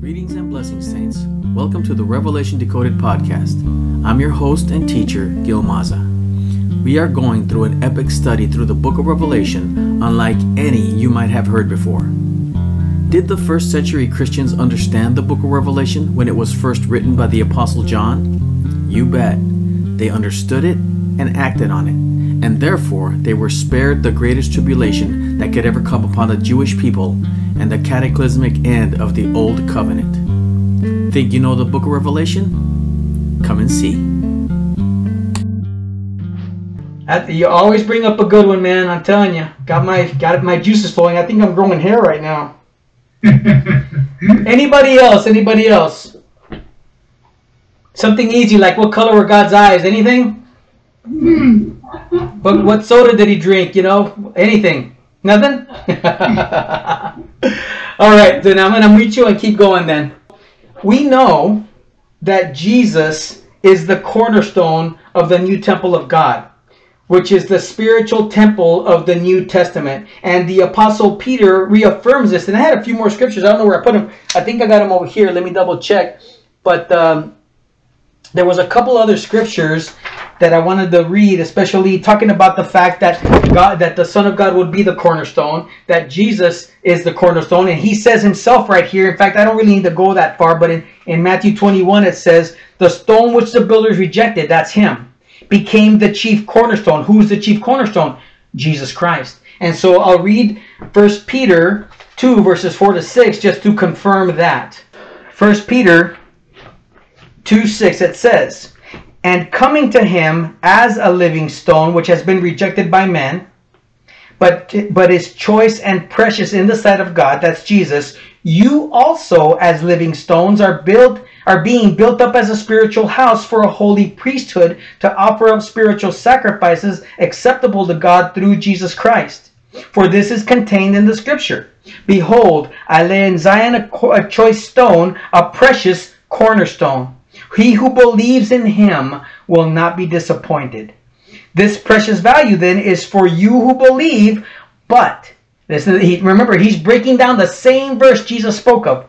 Greetings and blessings, Saints. Welcome to the Revelation Decoded podcast. I'm your host and teacher, Gil Maza. We are going through an epic study through the book of Revelation, unlike any you might have heard before. Did the first century Christians understand the book of Revelation when it was first written by the Apostle John? You bet. They understood it and acted on it, and therefore they were spared the greatest tribulation that could ever come upon the Jewish people and the cataclysmic end of the Old Covenant. Think you know the book of Revelation? Come and see. You always bring up a good one, man. I'm telling you, got my got my juices flowing. I think I'm growing hair right now. Anybody else? Anybody else? Something easy like what color were God's eyes? Anything? Hmm. But what soda did he drink? You know, anything? Nothing? All right, then I'm going to meet you and keep going then. We know that Jesus is the cornerstone of the new temple of God, which is the spiritual temple of the New Testament. And the Apostle Peter reaffirms this. And I had a few more scriptures. I don't know where I put them. I think I got them over here. Let me double check. But um, there was a couple other scriptures that I wanted to read, especially talking about the fact that God, that the Son of God would be the cornerstone, that Jesus is the cornerstone, and He says Himself right here. In fact, I don't really need to go that far, but in, in Matthew 21 it says, "The stone which the builders rejected, that's Him, became the chief cornerstone." Who's the chief cornerstone? Jesus Christ. And so I'll read First Peter 2 verses 4 to 6 just to confirm that. First Peter 2 6 it says and coming to him as a living stone which has been rejected by men but but is choice and precious in the sight of God that's Jesus you also as living stones are built are being built up as a spiritual house for a holy priesthood to offer up spiritual sacrifices acceptable to God through Jesus Christ. For this is contained in the scripture. Behold I lay in Zion a, a choice stone a precious cornerstone he who believes in him will not be disappointed. This precious value then is for you who believe, but listen, he, remember, he's breaking down the same verse Jesus spoke of.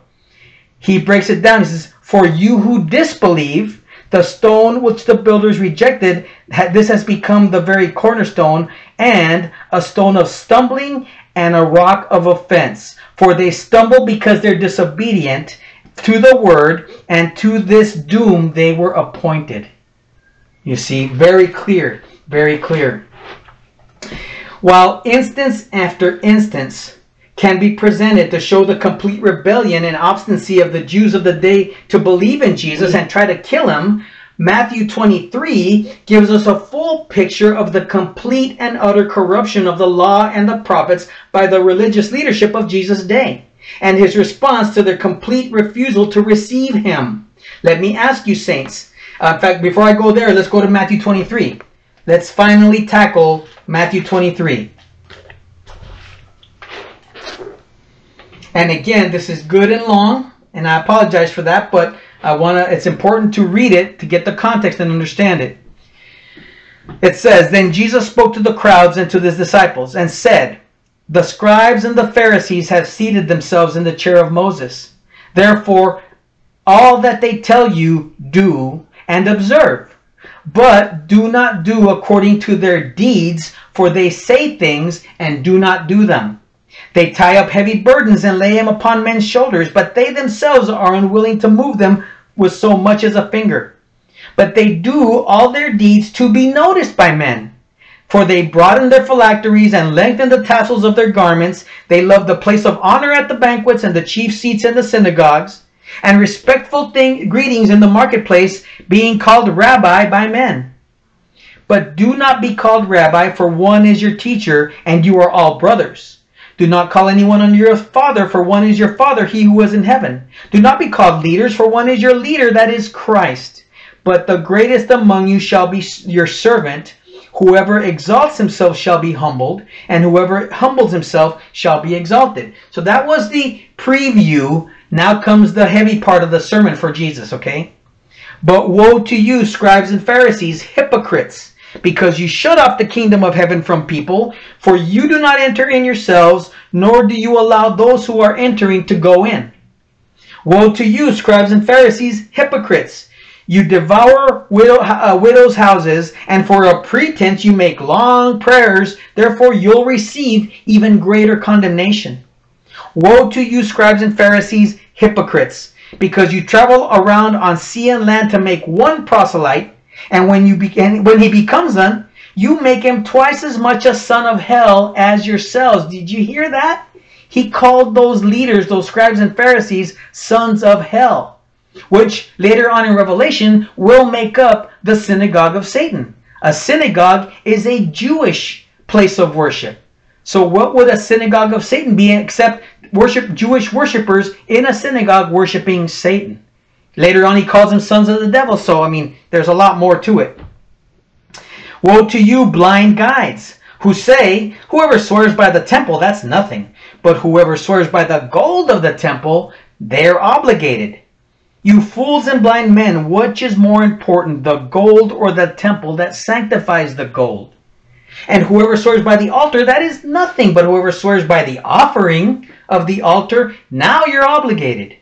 He breaks it down. He says, For you who disbelieve, the stone which the builders rejected, this has become the very cornerstone and a stone of stumbling and a rock of offense. For they stumble because they're disobedient to the word, and to this doom they were appointed. You see, very clear, very clear. While instance after instance can be presented to show the complete rebellion and obstinacy of the Jews of the day to believe in Jesus and try to kill him, Matthew 23 gives us a full picture of the complete and utter corruption of the law and the prophets by the religious leadership of Jesus' day and his response to their complete refusal to receive him. Let me ask you, saints. Uh, in fact, before I go there, let's go to Matthew 23. Let's finally tackle Matthew 23. And again, this is good and long, and I apologize for that, but I want to it's important to read it to get the context and understand it. It says, Then Jesus spoke to the crowds and to his disciples and said, the scribes and the Pharisees have seated themselves in the chair of Moses. Therefore, all that they tell you, do and observe. But do not do according to their deeds, for they say things and do not do them. They tie up heavy burdens and lay them upon men's shoulders, but they themselves are unwilling to move them with so much as a finger. But they do all their deeds to be noticed by men. For they broadened their phylacteries and lengthened the tassels of their garments. They loved the place of honor at the banquets and the chief seats in the synagogues, and respectful thing, greetings in the marketplace, being called rabbi by men. But do not be called rabbi, for one is your teacher, and you are all brothers. Do not call anyone on your father, for one is your father, he who is in heaven. Do not be called leaders, for one is your leader, that is Christ. But the greatest among you shall be your servant. Whoever exalts himself shall be humbled, and whoever humbles himself shall be exalted. So that was the preview. Now comes the heavy part of the sermon for Jesus, okay? But woe to you, scribes and Pharisees, hypocrites, because you shut off the kingdom of heaven from people, for you do not enter in yourselves, nor do you allow those who are entering to go in. Woe to you, scribes and Pharisees, hypocrites! You devour widow, uh, widows' houses, and for a pretense you make long prayers. Therefore, you'll receive even greater condemnation. Woe to you, scribes and Pharisees, hypocrites! Because you travel around on sea and land to make one proselyte, and when you begin, when he becomes one, you make him twice as much a son of hell as yourselves. Did you hear that? He called those leaders, those scribes and Pharisees, sons of hell which later on in Revelation will make up the synagogue of Satan. A synagogue is a Jewish place of worship. So what would a synagogue of Satan be except worship Jewish worshippers in a synagogue worshiping Satan? Later on he calls them sons of the devil. So I mean there's a lot more to it. Woe to you blind guides who say whoever swears by the temple that's nothing but whoever swears by the gold of the temple they're obligated. You fools and blind men, which is more important, the gold or the temple that sanctifies the gold? And whoever swears by the altar, that is nothing, but whoever swears by the offering of the altar, now you're obligated.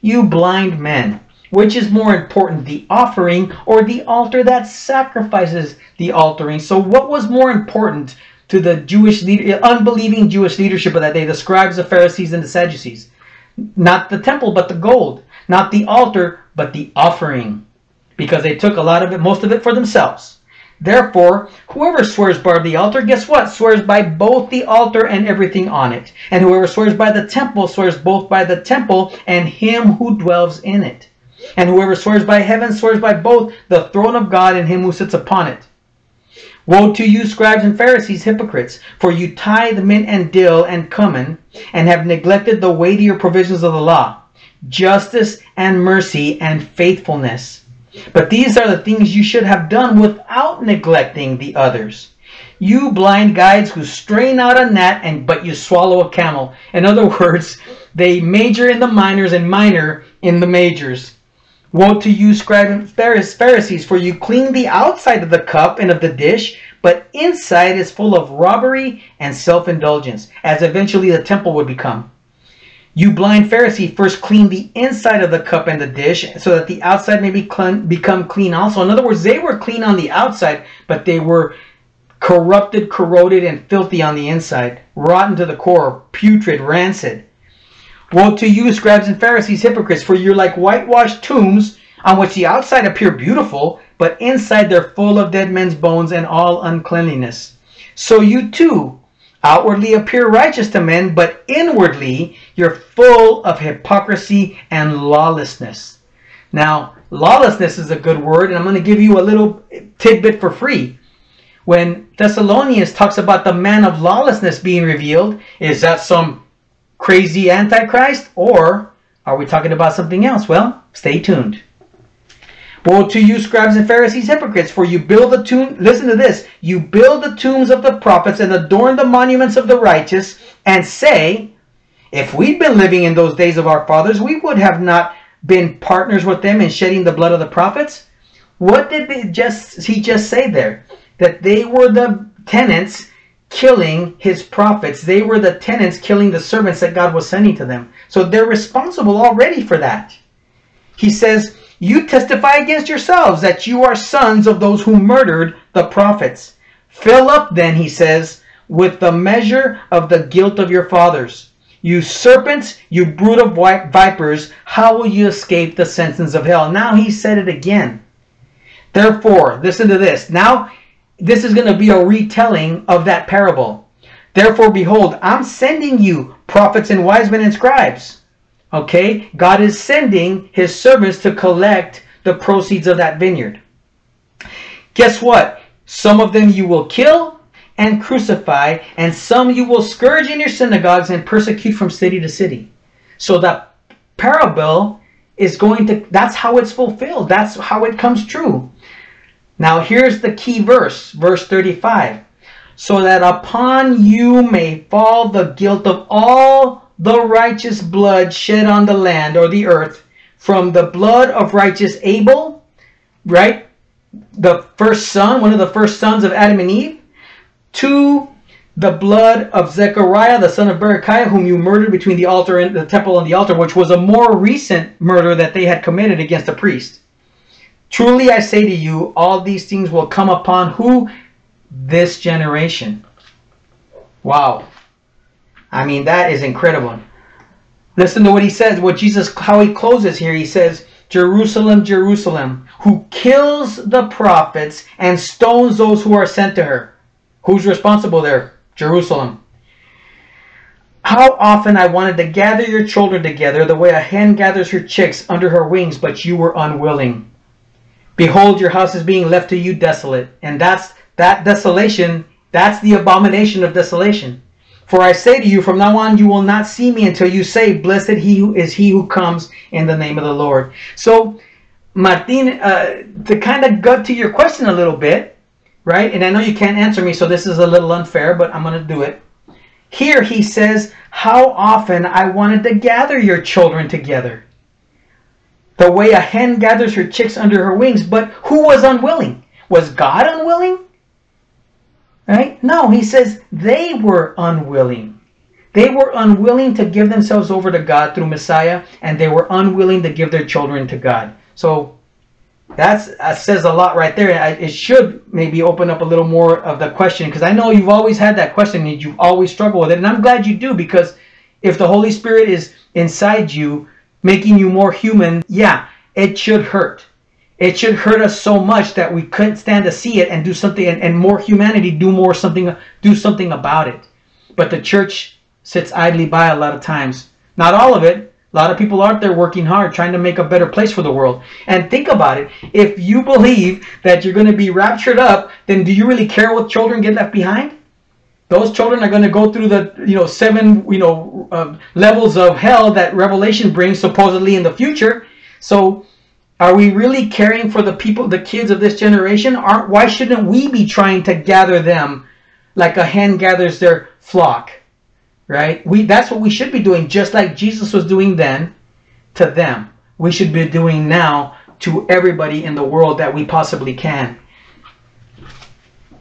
You blind men, which is more important, the offering or the altar that sacrifices the altering? So what was more important to the Jewish, unbelieving Jewish leadership of that day, the scribes, the Pharisees, and the Sadducees? Not the temple, but the gold. Not the altar, but the offering. Because they took a lot of it, most of it for themselves. Therefore, whoever swears by the altar, guess what? Swears by both the altar and everything on it. And whoever swears by the temple swears both by the temple and him who dwells in it. And whoever swears by heaven swears by both the throne of God and him who sits upon it. Woe to you, scribes and Pharisees, hypocrites, for you tithe mint and dill and cumin, and have neglected the weightier provisions of the law justice and mercy and faithfulness. But these are the things you should have done without neglecting the others. You blind guides who strain out a gnat and but you swallow a camel. In other words, they major in the minors and minor in the majors. Woe to you, scribes and Pharisees, for you clean the outside of the cup and of the dish, but inside is full of robbery and self-indulgence, as eventually the temple would become. You blind Pharisee, first clean the inside of the cup and the dish so that the outside may be clean, become clean also. In other words, they were clean on the outside, but they were corrupted, corroded, and filthy on the inside, rotten to the core, putrid, rancid. Woe to you, scribes and Pharisees, hypocrites, for you're like whitewashed tombs on which the outside appear beautiful, but inside they're full of dead men's bones and all uncleanliness. So you too outwardly appear righteous to men, but inwardly you're full of hypocrisy and lawlessness. Now, lawlessness is a good word, and I'm going to give you a little tidbit for free. When Thessalonians talks about the man of lawlessness being revealed, is that some crazy antichrist, or are we talking about something else? Well, stay tuned. Woe to you, scribes and Pharisees, hypocrites, for you build the tomb. Listen to this. You build the tombs of the prophets and adorn the monuments of the righteous, and say, If we'd been living in those days of our fathers, we would have not been partners with them in shedding the blood of the prophets. What did they just he just say there? That they were the tenants killing his prophets. They were the tenants killing the servants that God was sending to them. So they're responsible already for that. He says, you testify against yourselves that you are sons of those who murdered the prophets. Fill up then, he says, with the measure of the guilt of your fathers. You serpents, you brood of vipers, how will you escape the sentence of hell? Now he said it again. Therefore, listen to this. Now, this is going to be a retelling of that parable. Therefore, behold, I'm sending you prophets and wise men and scribes. Okay? God is sending his servants to collect the proceeds of that vineyard. Guess what? Some of them you will kill and crucify, and some you will scourge in your synagogues and persecute from city to city. So that parable is going to, that's how it's fulfilled. That's how it comes true. Now here's the key verse, verse 35. So that upon you may fall the guilt of all the righteous blood shed on the land or the earth from the blood of righteous Abel, right? The first son, one of the first sons of Adam and Eve, to the blood of Zechariah, the son of Berechiah, whom you murdered between the altar and the temple and the altar, which was a more recent murder that they had committed against a priest. Truly I say to you, all these things will come upon who? This generation. Wow. I mean, that is incredible. Listen to what he says, what Jesus, how he closes here. He says, Jerusalem, Jerusalem, who kills the prophets and stones those who are sent to her. Who's responsible there? Jerusalem. How often I wanted to gather your children together the way a hen gathers her chicks under her wings, but you were unwilling. Behold, your house is being left to you desolate. And that's that desolation, that's the abomination of desolation. For I say to you, from now on you will not see me until you say, Blessed he who is he who comes in the name of the Lord. So, Martin, uh, to kind of gut to your question a little bit, right? And I know you can't answer me, so this is a little unfair, but I'm going to do it. Here he says, How often I wanted to gather your children together. The way a hen gathers her chicks under her wings, but who was unwilling? Was God unwilling? Right? No, he says they were unwilling. They were unwilling to give themselves over to God through Messiah, and they were unwilling to give their children to God. So that's that says a lot right there. It should maybe open up a little more of the question because I know you've always had that question and you've always struggled with it, and I'm glad you do because if the Holy Spirit is inside you, making you more human, yeah, it should hurt. It should hurt us so much that we couldn't stand to see it and do something and, and more humanity do more something do something about it. But the church sits idly by a lot of times. Not all of it a lot of people aren't there working hard trying to make a better place for the world and think about it if you believe that you're going to be raptured up then do you really care what children get left behind those children are going to go through the you know seven you know uh, levels of hell that revelation brings supposedly in the future so are we really caring for the people, the kids of this generation? Aren't, why shouldn't we be trying to gather them like a hen gathers their flock? Right? We that's what we should be doing, just like Jesus was doing then to them. We should be doing now to everybody in the world that we possibly can.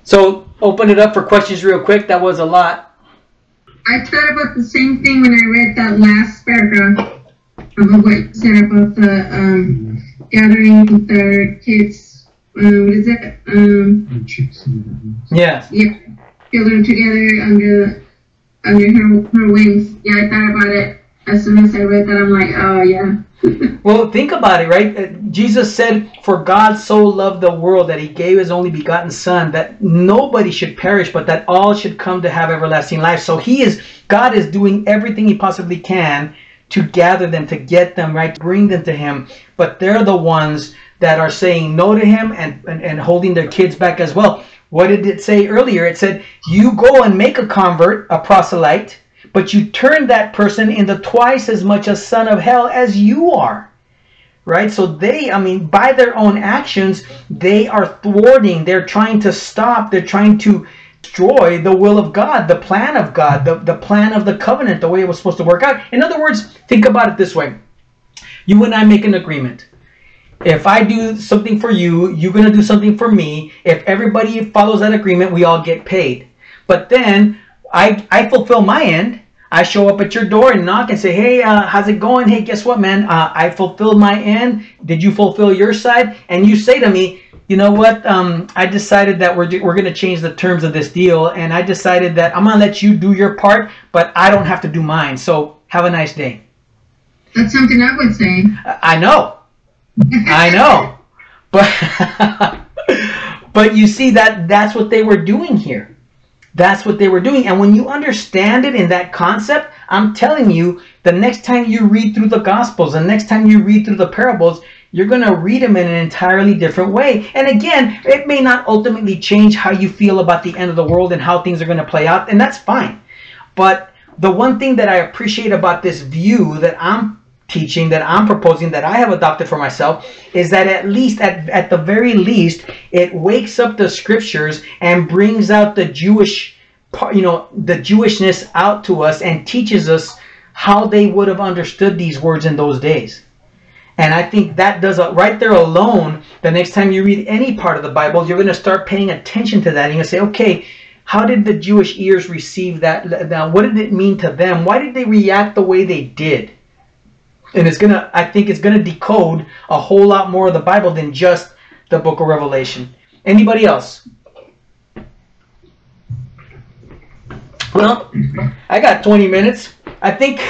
So open it up for questions real quick. That was a lot. I thought about the same thing when I read that last paragraph about what you said about the um, gathering the kids. Um, what is it? Um, yes. Yeah, children together under under her, her wings. Yeah, I thought about it as soon as I read that. I'm like, oh yeah. well, think about it, right? Uh, Jesus said, For God so loved the world that he gave his only begotten Son, that nobody should perish, but that all should come to have everlasting life. So he is, God is doing everything he possibly can to gather them, to get them, right? Bring them to him. But they're the ones that are saying no to him and, and, and holding their kids back as well. What did it say earlier? It said, You go and make a convert, a proselyte, but you turn that person into twice as much a son of hell as you are. Right? So they, I mean, by their own actions, they are thwarting, they're trying to stop, they're trying to destroy the will of God, the plan of God, the, the plan of the covenant, the way it was supposed to work out. In other words, think about it this way. You and I make an agreement. If I do something for you, you're going to do something for me. If everybody follows that agreement, we all get paid. But then I, I fulfill my end. I show up at your door and knock and say, hey, uh, how's it going? Hey, guess what, man? Uh, I fulfilled my end. Did you fulfill your side? And you say to me, you know what? Um, I decided that we're, we're going to change the terms of this deal, and I decided that I'm going to let you do your part, but I don't have to do mine. So have a nice day. That's something I would say. I know. I know. But but you see that that's what they were doing here. That's what they were doing. And when you understand it in that concept, I'm telling you, the next time you read through the Gospels, the next time you read through the parables, you're going to read them in an entirely different way. And again, it may not ultimately change how you feel about the end of the world and how things are going to play out, and that's fine. But the one thing that I appreciate about this view that I'm teaching, that I'm proposing, that I have adopted for myself, is that at least, at, at the very least, it wakes up the scriptures and brings out the Jewish, you know, the Jewishness out to us and teaches us how they would have understood these words in those days. And I think that does a, right there alone. The next time you read any part of the Bible, you're going to start paying attention to that. And to say, okay, how did the Jewish ears receive that? Now, what did it mean to them? Why did they react the way they did? And it's gonna, I think, it's gonna decode a whole lot more of the Bible than just the Book of Revelation. Anybody else? Well, I got 20 minutes. I think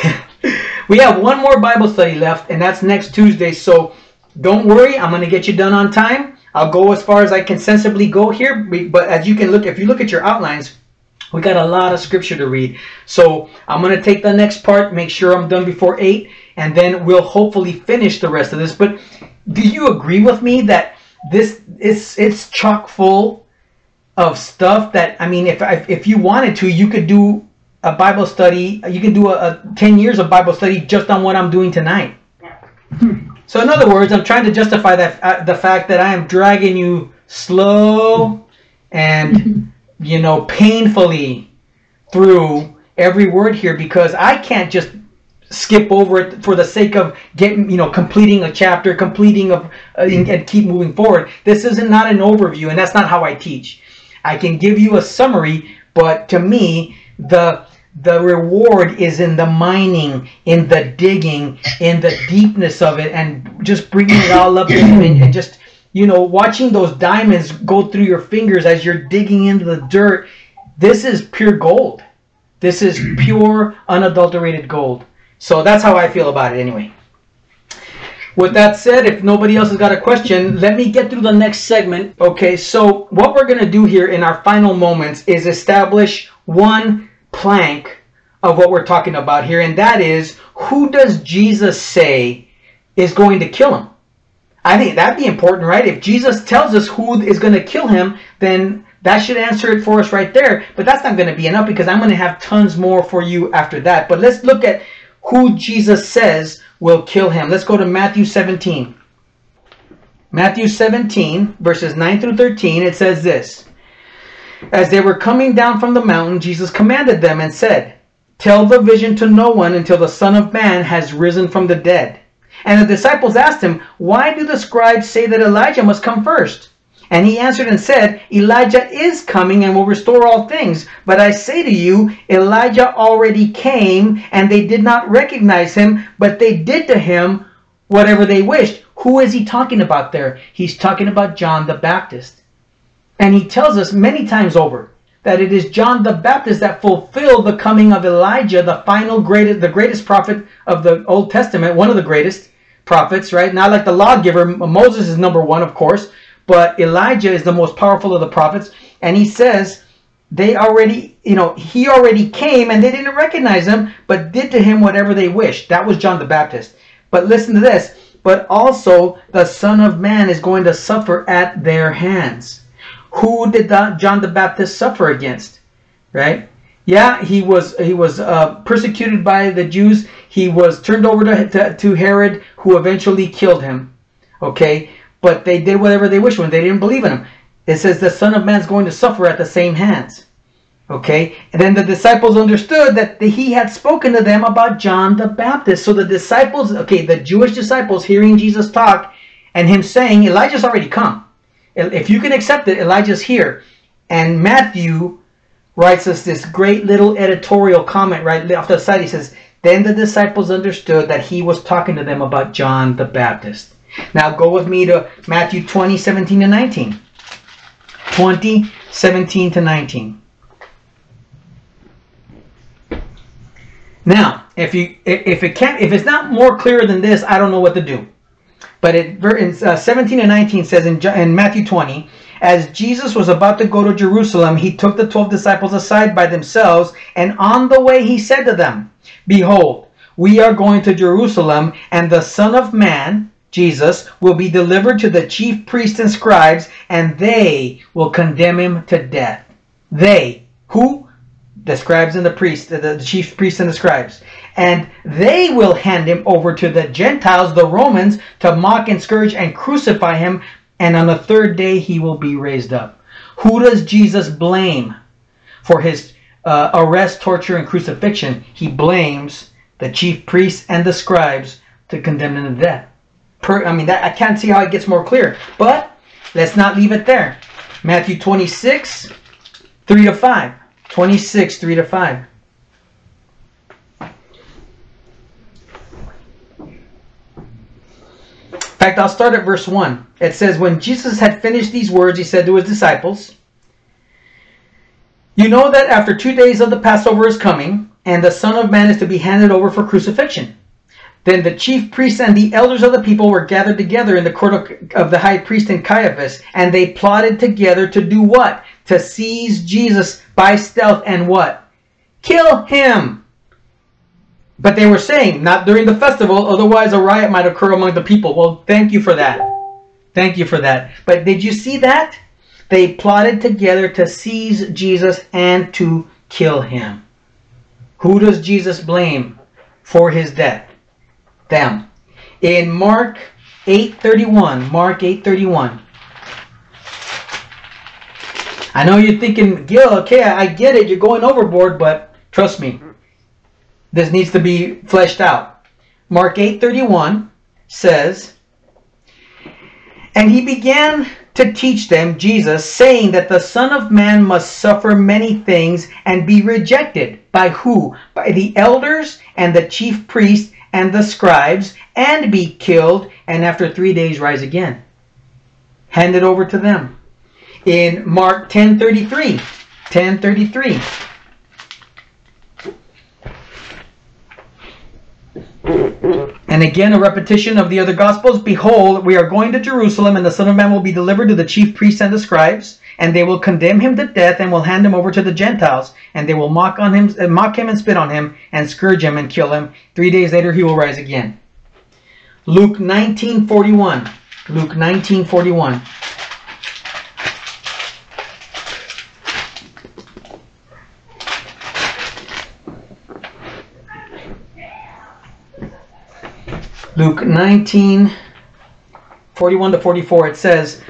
we have one more Bible study left, and that's next Tuesday. So don't worry, I'm to get you done on time. I'll go as far as I can sensibly go here. But as you can look, if you look at your outlines, we got a lot of scripture to read. So I'm to take the next part, make sure I'm done before 8, and then we'll hopefully finish the rest of this. But do you agree with me that this is it's chock full of stuff that I mean if if you wanted to you could do a Bible study you could do a, a 10 years of Bible study just on what I'm doing tonight. So in other words, I'm trying to justify that uh, the fact that I am dragging you slow and you know painfully through every word here because I can't just skip over it for the sake of getting you know completing a chapter completing of uh, and keep moving forward. This isn't not an overview and that's not how i teach. I can give you a summary but to me the the reward is in the mining in the digging in the deepness of it and just bringing it all up and, and just you know watching those diamonds go through your fingers as you're digging into the dirt. This is pure gold. This is pure unadulterated gold so that's how I feel about it anyway. With that said, if nobody else has got a question, let me get through the next segment. Okay, so what we're going to do here in our final moments is establish one plank of what we're talking about here, and that is who does Jesus say is going to kill him? I think that'd be important, right? If Jesus tells us who is going to kill him, then that should answer it for us right there. But that's not going to be enough because I'm going to have tons more for you after that. But let's look at who Jesus says will kill him. Let's go to Matthew 17. Matthew 17, verses 9 through 13, it says this As they were coming down from the mountain, Jesus commanded them and said, Tell the vision to no one until the Son of Man has risen from the dead. And the disciples asked him, Why do the scribes say that Elijah must come first? And he answered and said, Elijah is coming and will restore all things. But I say to you, Elijah already came, and they did not recognize him, but they did to him whatever they wished. Who is he talking about there? He's talking about John the Baptist. And he tells us many times over that it is John the Baptist that fulfilled the coming of Elijah, the final greatest, the greatest prophet of the Old Testament, one of the greatest prophets, right? Not like the lawgiver. Moses is number one, of course but Elijah is the most powerful of the prophets. And he says, they already, you know, he already came and they didn't recognize him, but did to him whatever they wished. That was John the Baptist. But listen to this. But also the Son of Man is going to suffer at their hands. Who did the, John the Baptist suffer against? Right? Yeah, he was he was uh, persecuted by the Jews. He was turned over to, to, to Herod, who eventually killed him. Okay, but they did whatever they wished when they didn't believe in him. It says the Son of Man is going to suffer at the same hands. Okay, and then the disciples understood that he had spoken to them about John the Baptist. So the disciples, okay, the Jewish disciples hearing Jesus talk and him saying, Elijah's already come. If you can accept it, Elijah's here. And Matthew writes us this great little editorial comment right off the side. He says, Then the disciples understood that he was talking to them about John the Baptist. Now go with me to Matthew 20, 17 to 19. 20, 17 to 19. Now, if you if it can't if it's not more clear than this, I don't know what to do. But it in uh, 17 and 19 says in, in Matthew 20, as Jesus was about to go to Jerusalem, he took the 12 disciples aside by themselves, and on the way he said to them, Behold, we are going to Jerusalem, and the Son of Man Jesus, will be delivered to the chief priests and scribes, and they will condemn him to death. They, who? The scribes and the priests, the, the chief priests and the scribes. And they will hand him over to the Gentiles, the Romans, to mock and scourge and crucify him, and on the third day he will be raised up. Who does Jesus blame for his uh, arrest, torture, and crucifixion? He blames the chief priests and the scribes to condemn him to death. Per, I mean, that I can't see how it gets more clear. But let's not leave it there. Matthew 26, 3 to 5. 26, 3 to 5. In fact, I'll start at verse 1. It says, When Jesus had finished these words, he said to his disciples, You know that after two days of the Passover is coming, and the Son of Man is to be handed over for crucifixion. Then the chief priests and the elders of the people were gathered together in the court of, of the high priest and Caiaphas, and they plotted together to do what? To seize Jesus by stealth and what? Kill him. But they were saying, not during the festival, otherwise a riot might occur among the people. Well, thank you for that. Thank you for that. But did you see that? They plotted together to seize Jesus and to kill him. Who does Jesus blame for his death? Them. In Mark 8:31, Mark 8:31. I know you're thinking, Gil, okay, I get it, you're going overboard, but trust me, this needs to be fleshed out. Mark 8:31 says, And he began to teach them, Jesus, saying that the Son of Man must suffer many things and be rejected. By who? By the elders and the chief priests and the scribes, and be killed, and after three days rise again. Hand it over to them. In Mark 10:33, 10:33. And again, a repetition of the other Gospels. Behold, we are going to Jerusalem, and the Son of Man will be delivered to the chief priests and the scribes, and they will condemn him to death, and will hand him over to the Gentiles, and they will mock on him, uh, mock him, and spit on him, and scourge him, and kill him. Three days later, he will rise again. Luke 19:41. Luke 19:41. Luke 19, 41 to 44, it says,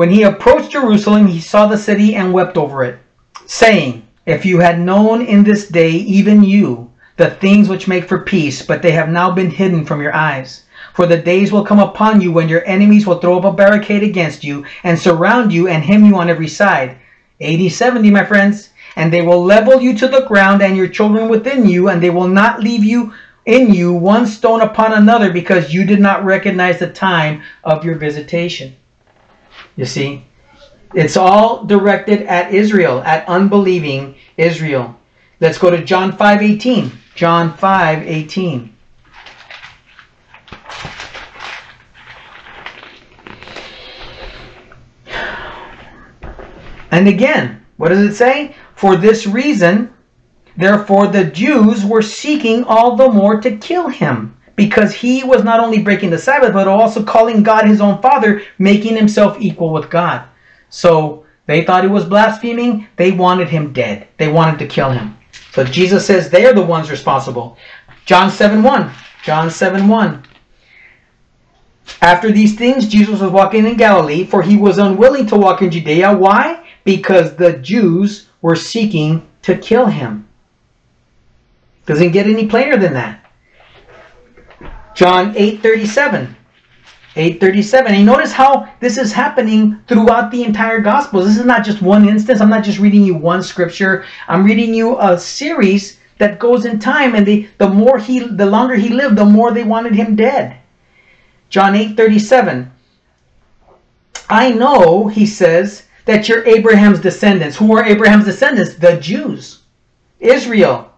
When he approached Jerusalem, he saw the city and wept over it, saying, If you had known in this day, even you, the things which make for peace, but they have now been hidden from your eyes. For the days will come upon you when your enemies will throw up a barricade against you and surround you and hem you on every side. 80 70, my friends. And they will level you to the ground and your children within you, and they will not leave you in you one stone upon another because you did not recognize the time of your visitation. You see, it's all directed at Israel, at unbelieving Israel. Let's go to John 5:18. John 5:18. And again, what does it say? For this reason, therefore, the Jews were seeking all the more to kill him, because he was not only breaking the Sabbath, but also calling God his own Father, making himself equal with God. So they thought he was blaspheming. They wanted him dead. They wanted to kill him. So Jesus says they are the ones responsible. John 7 1. John 7 1. After these things, Jesus was walking in Galilee, for he was unwilling to walk in Judea. Why? Because the Jews were seeking to kill him. Doesn't get any plainer than that. John 8:37. 837. And notice how this is happening throughout the entire Gospels. This is not just one instance. I'm not just reading you one scripture. I'm reading you a series that goes in time. And the, the more he the longer he lived, the more they wanted him dead. John 8:37. I know, he says, that you're Abraham's descendants. Who are Abraham's descendants? The Jews. Israel.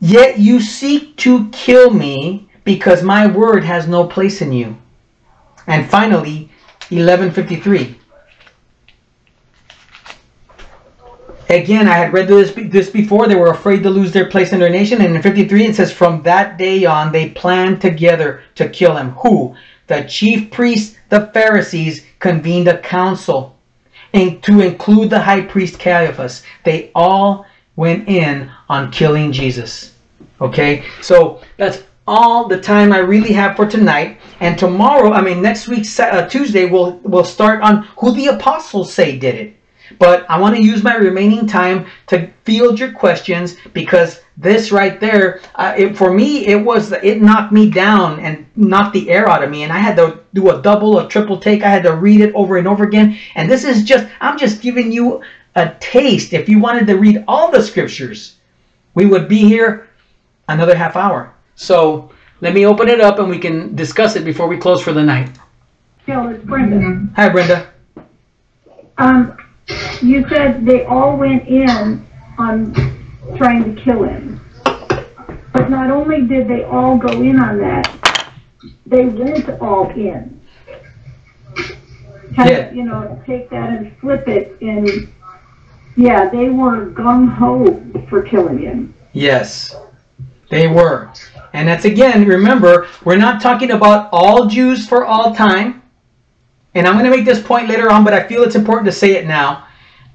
Yet you seek to kill me because my word has no place in you. And finally, 1153. Again, I had read this, this before. They were afraid to lose their place in their nation. And in 53, it says, From that day on, they planned together to kill him. Who? The chief priests, the Pharisees, convened a council and to include the high priest Caiaphas. They all went in on killing Jesus. Okay? So that's all the time I really have for tonight. And tomorrow, I mean, next week, uh, Tuesday, we'll, we'll start on who the apostles say did it. But I want to use my remaining time to field your questions because this right there, uh, it, for me, it was it knocked me down and knocked the air out of me, and I had to do a double, a triple take. I had to read it over and over again. And this is just I'm just giving you a taste, if you wanted to read all the scriptures, we would be here another half hour. So let me open it up and we can discuss it before we close for the night. Jill, it's Brenda. Hi, Brenda. Um, you said they all went in on trying to kill him. But not only did they all go in on that, they went all in. Kind Yeah. of, you know, take that and flip it and, yeah, they were gung ho for killing him. Yes, they were. And that's again, remember, we're not talking about all Jews for all time. And I'm going to make this point later on, but I feel it's important to say it now.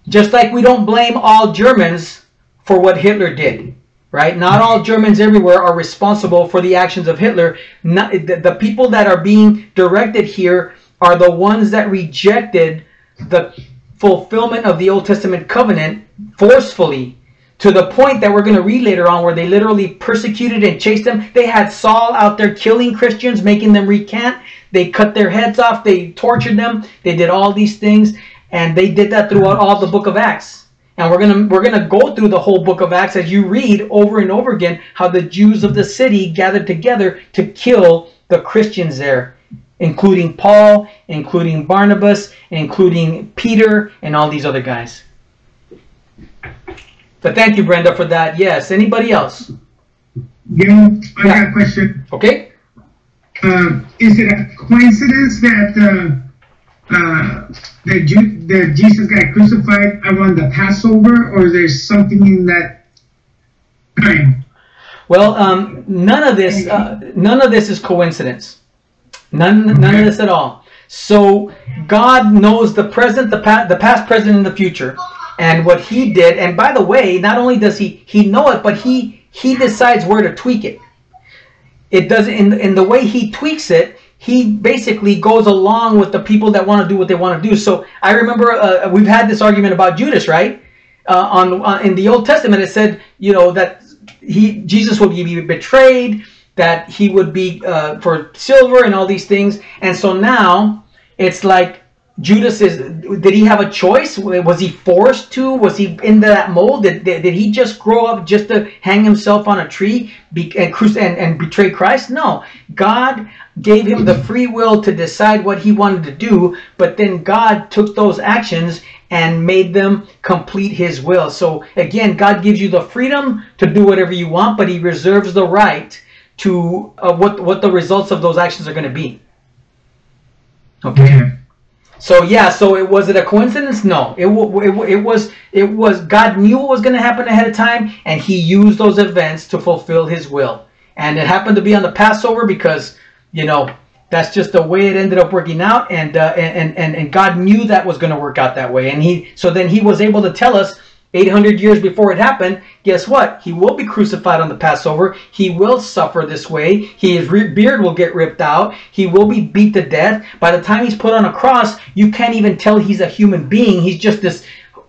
Just like we don't blame all Germans for what Hitler did, right? Not all Germans everywhere are responsible for the actions of Hitler. Not, the, the people that are being directed here are the ones that rejected the fulfillment of the Old Testament covenant forcefully to the point that we're going to read later on where they literally persecuted and chased them. They had Saul out there killing Christians, making them recant. They cut their heads off. They tortured them. They did all these things, and they did that throughout all the book of Acts. And we're gonna we're gonna go through the whole book of Acts as you read over and over again how the Jews of the city gathered together to kill the Christians there, including Paul, including Barnabas, including Peter, and all these other guys. But thank you, Brenda, for that. Yes. Anybody else? Yeah, I Yeah. got a question. Okay. Uh, is it a coincidence that uh, uh, that, Ju- that Jesus got crucified around the Passover, or is there something in that time? Well, um, none of this, uh, none of this is coincidence. None, none of this at all. So God knows the present, the past, the past, present, and the future, and what He did. And by the way, not only does He He know it, but He He decides where to tweak it. It does in in the way He tweaks it. He basically goes along with the people that want to do what they want to do. So I remember uh, we've had this argument about Judas, right? Uh, on, on in the Old Testament, it said, you know, that he Jesus would be betrayed, that he would be uh, for silver and all these things, and so now it's like Judas is. Did he have a choice? Was he forced to? Was he in that mold? Did, did, did he just grow up just to hang himself on a tree and, and and betray Christ? No, God gave him the free will to decide what he wanted to do, but then God took those actions and made them complete his will. So again, God gives you the freedom to do whatever you want, but he reserves the right to uh, what what the results of those actions are going to be. Okay. Okay. So yeah, so it was it a coincidence? No, it, it, it was it was God knew what was going to happen ahead of time, and He used those events to fulfill His will. And it happened to be on the Passover because you know that's just the way it ended up working out, and uh, and and and God knew that was going to work out that way, and He so then He was able to tell us. 800 years before it happened, guess what? He will be crucified on the Passover. He will suffer this way. His beard will get ripped out. He will be beat to death. By the time he's put on a cross, you can't even tell he's a human being. He's just this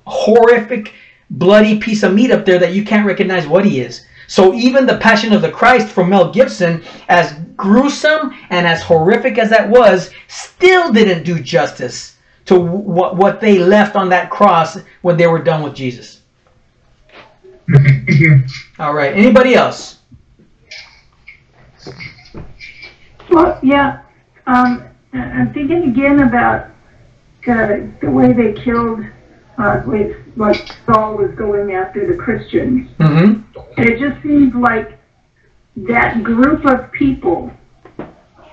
horrific, bloody piece of meat up there that you can't recognize what he is. So even the Passion of the Christ from Mel Gibson, as gruesome and as horrific as that was, still didn't do justice to what what they left on that cross when they were done with Jesus. Okay, thank you. All right. Anybody else? Well, yeah, um, I- I'm thinking again about the, the way they killed, uh, with, like Saul was going after the Christians. Mm-hmm. And it just seems like that group of people,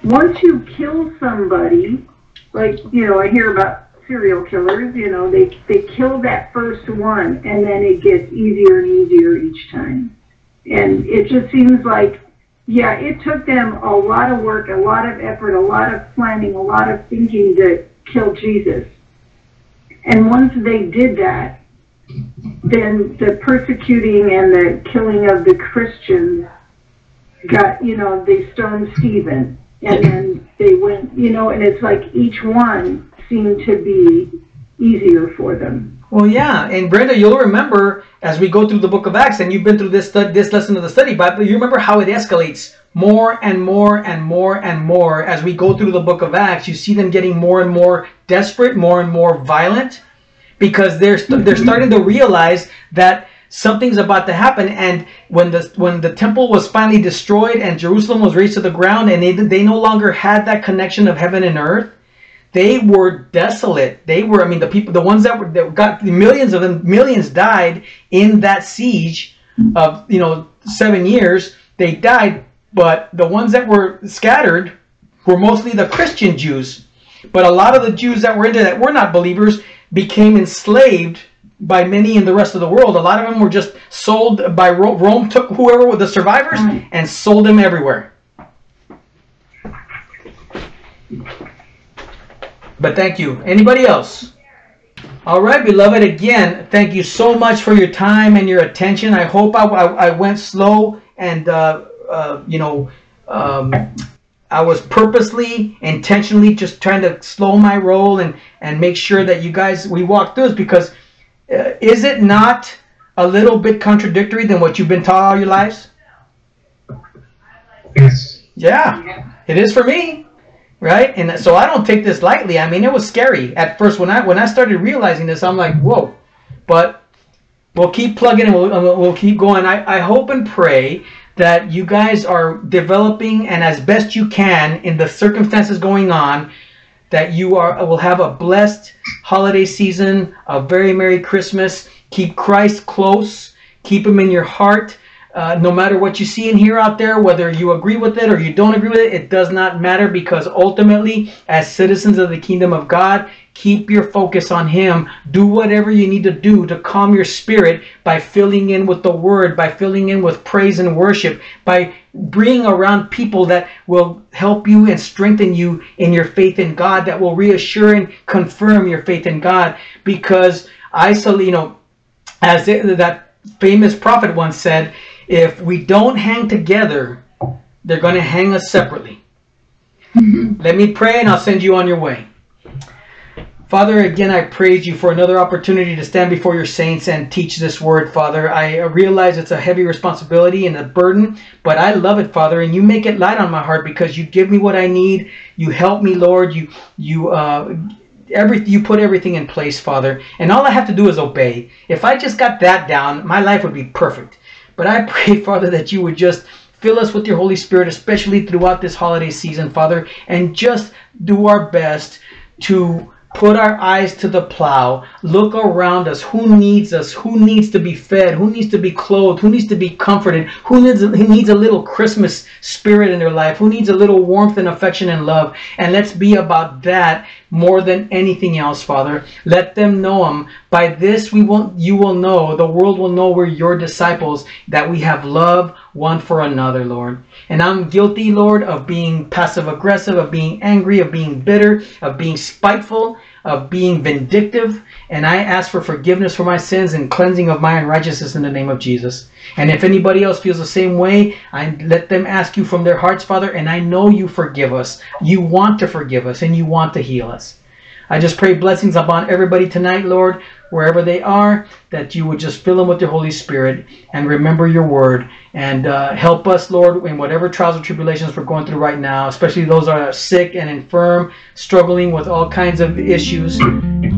once you kill somebody, like, you know, I hear about serial killers, you know, they, they kill that first one and then it gets easier and easier each time. And it just seems like, yeah, it took them a lot of work, a lot of effort, a lot of planning, a lot of thinking to kill Jesus. And once they did that, then the persecuting and the killing of the Christians got, you know, they stoned Stephen. And then they went, you know, and it's like each one seemed to be easier for them. Well, yeah, and Brenda, you'll remember as we go through the Book of Acts, and you've been through this this lesson of the study, but you remember how it escalates more and more and more and more as we go through the Book of Acts. You see them getting more and more desperate, more and more violent, because they're st- they're starting to realize that something's about to happen and when the when the temple was finally destroyed and Jerusalem was razed to the ground and they they no longer had that connection of heaven and earth they were desolate. They were i mean the people the ones that were that got millions of them millions died in that siege of you know 7 years. They died but the ones that were scattered were mostly the Christian Jews. But a lot of the Jews that were into that were not believers became enslaved by many in the rest of the world. A lot of them were just sold by Ro- Rome. Took whoever were the survivors and sold them everywhere. But thank you. Anybody else? All right, beloved. Again, thank you so much for your time and your attention. I hope I, I, I went slow and uh, uh, you know. Um, I was purposely, intentionally just trying to slow my roll and, and make sure that you guys, we walk through this because Uh, is it not a little bit contradictory than what you've been taught all your lives? Yes. Yeah, it is for me, right? And so I don't take this lightly. I mean, it was scary at first when I when I started realizing this. I'm like, whoa, but we'll keep plugging and we'll, we'll keep going. I, I hope and pray that you guys are developing and as best you can in the circumstances going on that you are will have a blessed holiday season a very merry christmas. Keep christ close. Keep him in your heart uh, no matter what you see and hear out there whether you agree with it or you don't agree with it it does not matter because ultimately as citizens of the kingdom of god keep your focus on him. Do whatever you need to do to calm your spirit by filling in with the word by filling in with praise and worship by bringing around people that will help you and strengthen you in your faith in god that will reassure and confirm your faith in god. Because i you know as it, that famous prophet once said if we don't hang together they're going to hang us separately let me pray and i'll send you on your way Father, again, I praise you for another opportunity to stand before your saints and teach this word, Father. I realize it's a heavy responsibility and a burden, but I love it, Father, and you make it light on my heart because you give me what I need. You help me, Lord. You, you, uh, every, you put everything in place, Father, and all I have to do is obey. If I just got that down, my life would be perfect. But I pray, Father, that you would just fill us with your Holy Spirit, especially throughout this holiday season, Father, and just do our best to put our eyes to the plow, look around us. Who needs us? Who needs to be fed? Who needs to be clothed? Who needs to be comforted? Who needs, who needs a little Christmas spirit in their life? Who needs a little warmth and affection and love? And let's be about that more than anything else, Father. Let them know Him. By this, we will, you will know, the world will know we're your disciples, that we have love one for another, Lord. And I'm guilty, Lord, of being passive aggressive, of being angry, of being bitter, of being spiteful, of being vindictive. And I ask for forgiveness for my sins and cleansing of my unrighteousness in the name of Jesus. And if anybody else feels the same way, I let them ask you from their hearts, Father. And I know you forgive us. You want to forgive us and you want to heal us. I just pray blessings upon everybody tonight, Lord, wherever they are, that you would just fill them with your Holy Spirit and remember your word and uh, help us, Lord, in whatever trials or tribulations we're going through right now, especially those that are sick and infirm, struggling with all kinds of issues.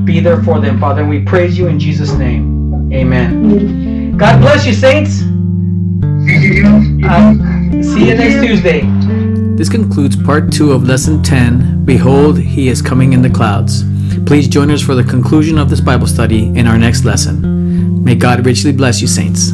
Be there for them, Father. And we praise you in Jesus' name. Amen. God bless you, saints. Uh, see you next Tuesday. This concludes part two of lesson 10 Behold, He is coming in the clouds. Please join us for the conclusion of this Bible study in our next lesson. May God richly bless you, saints.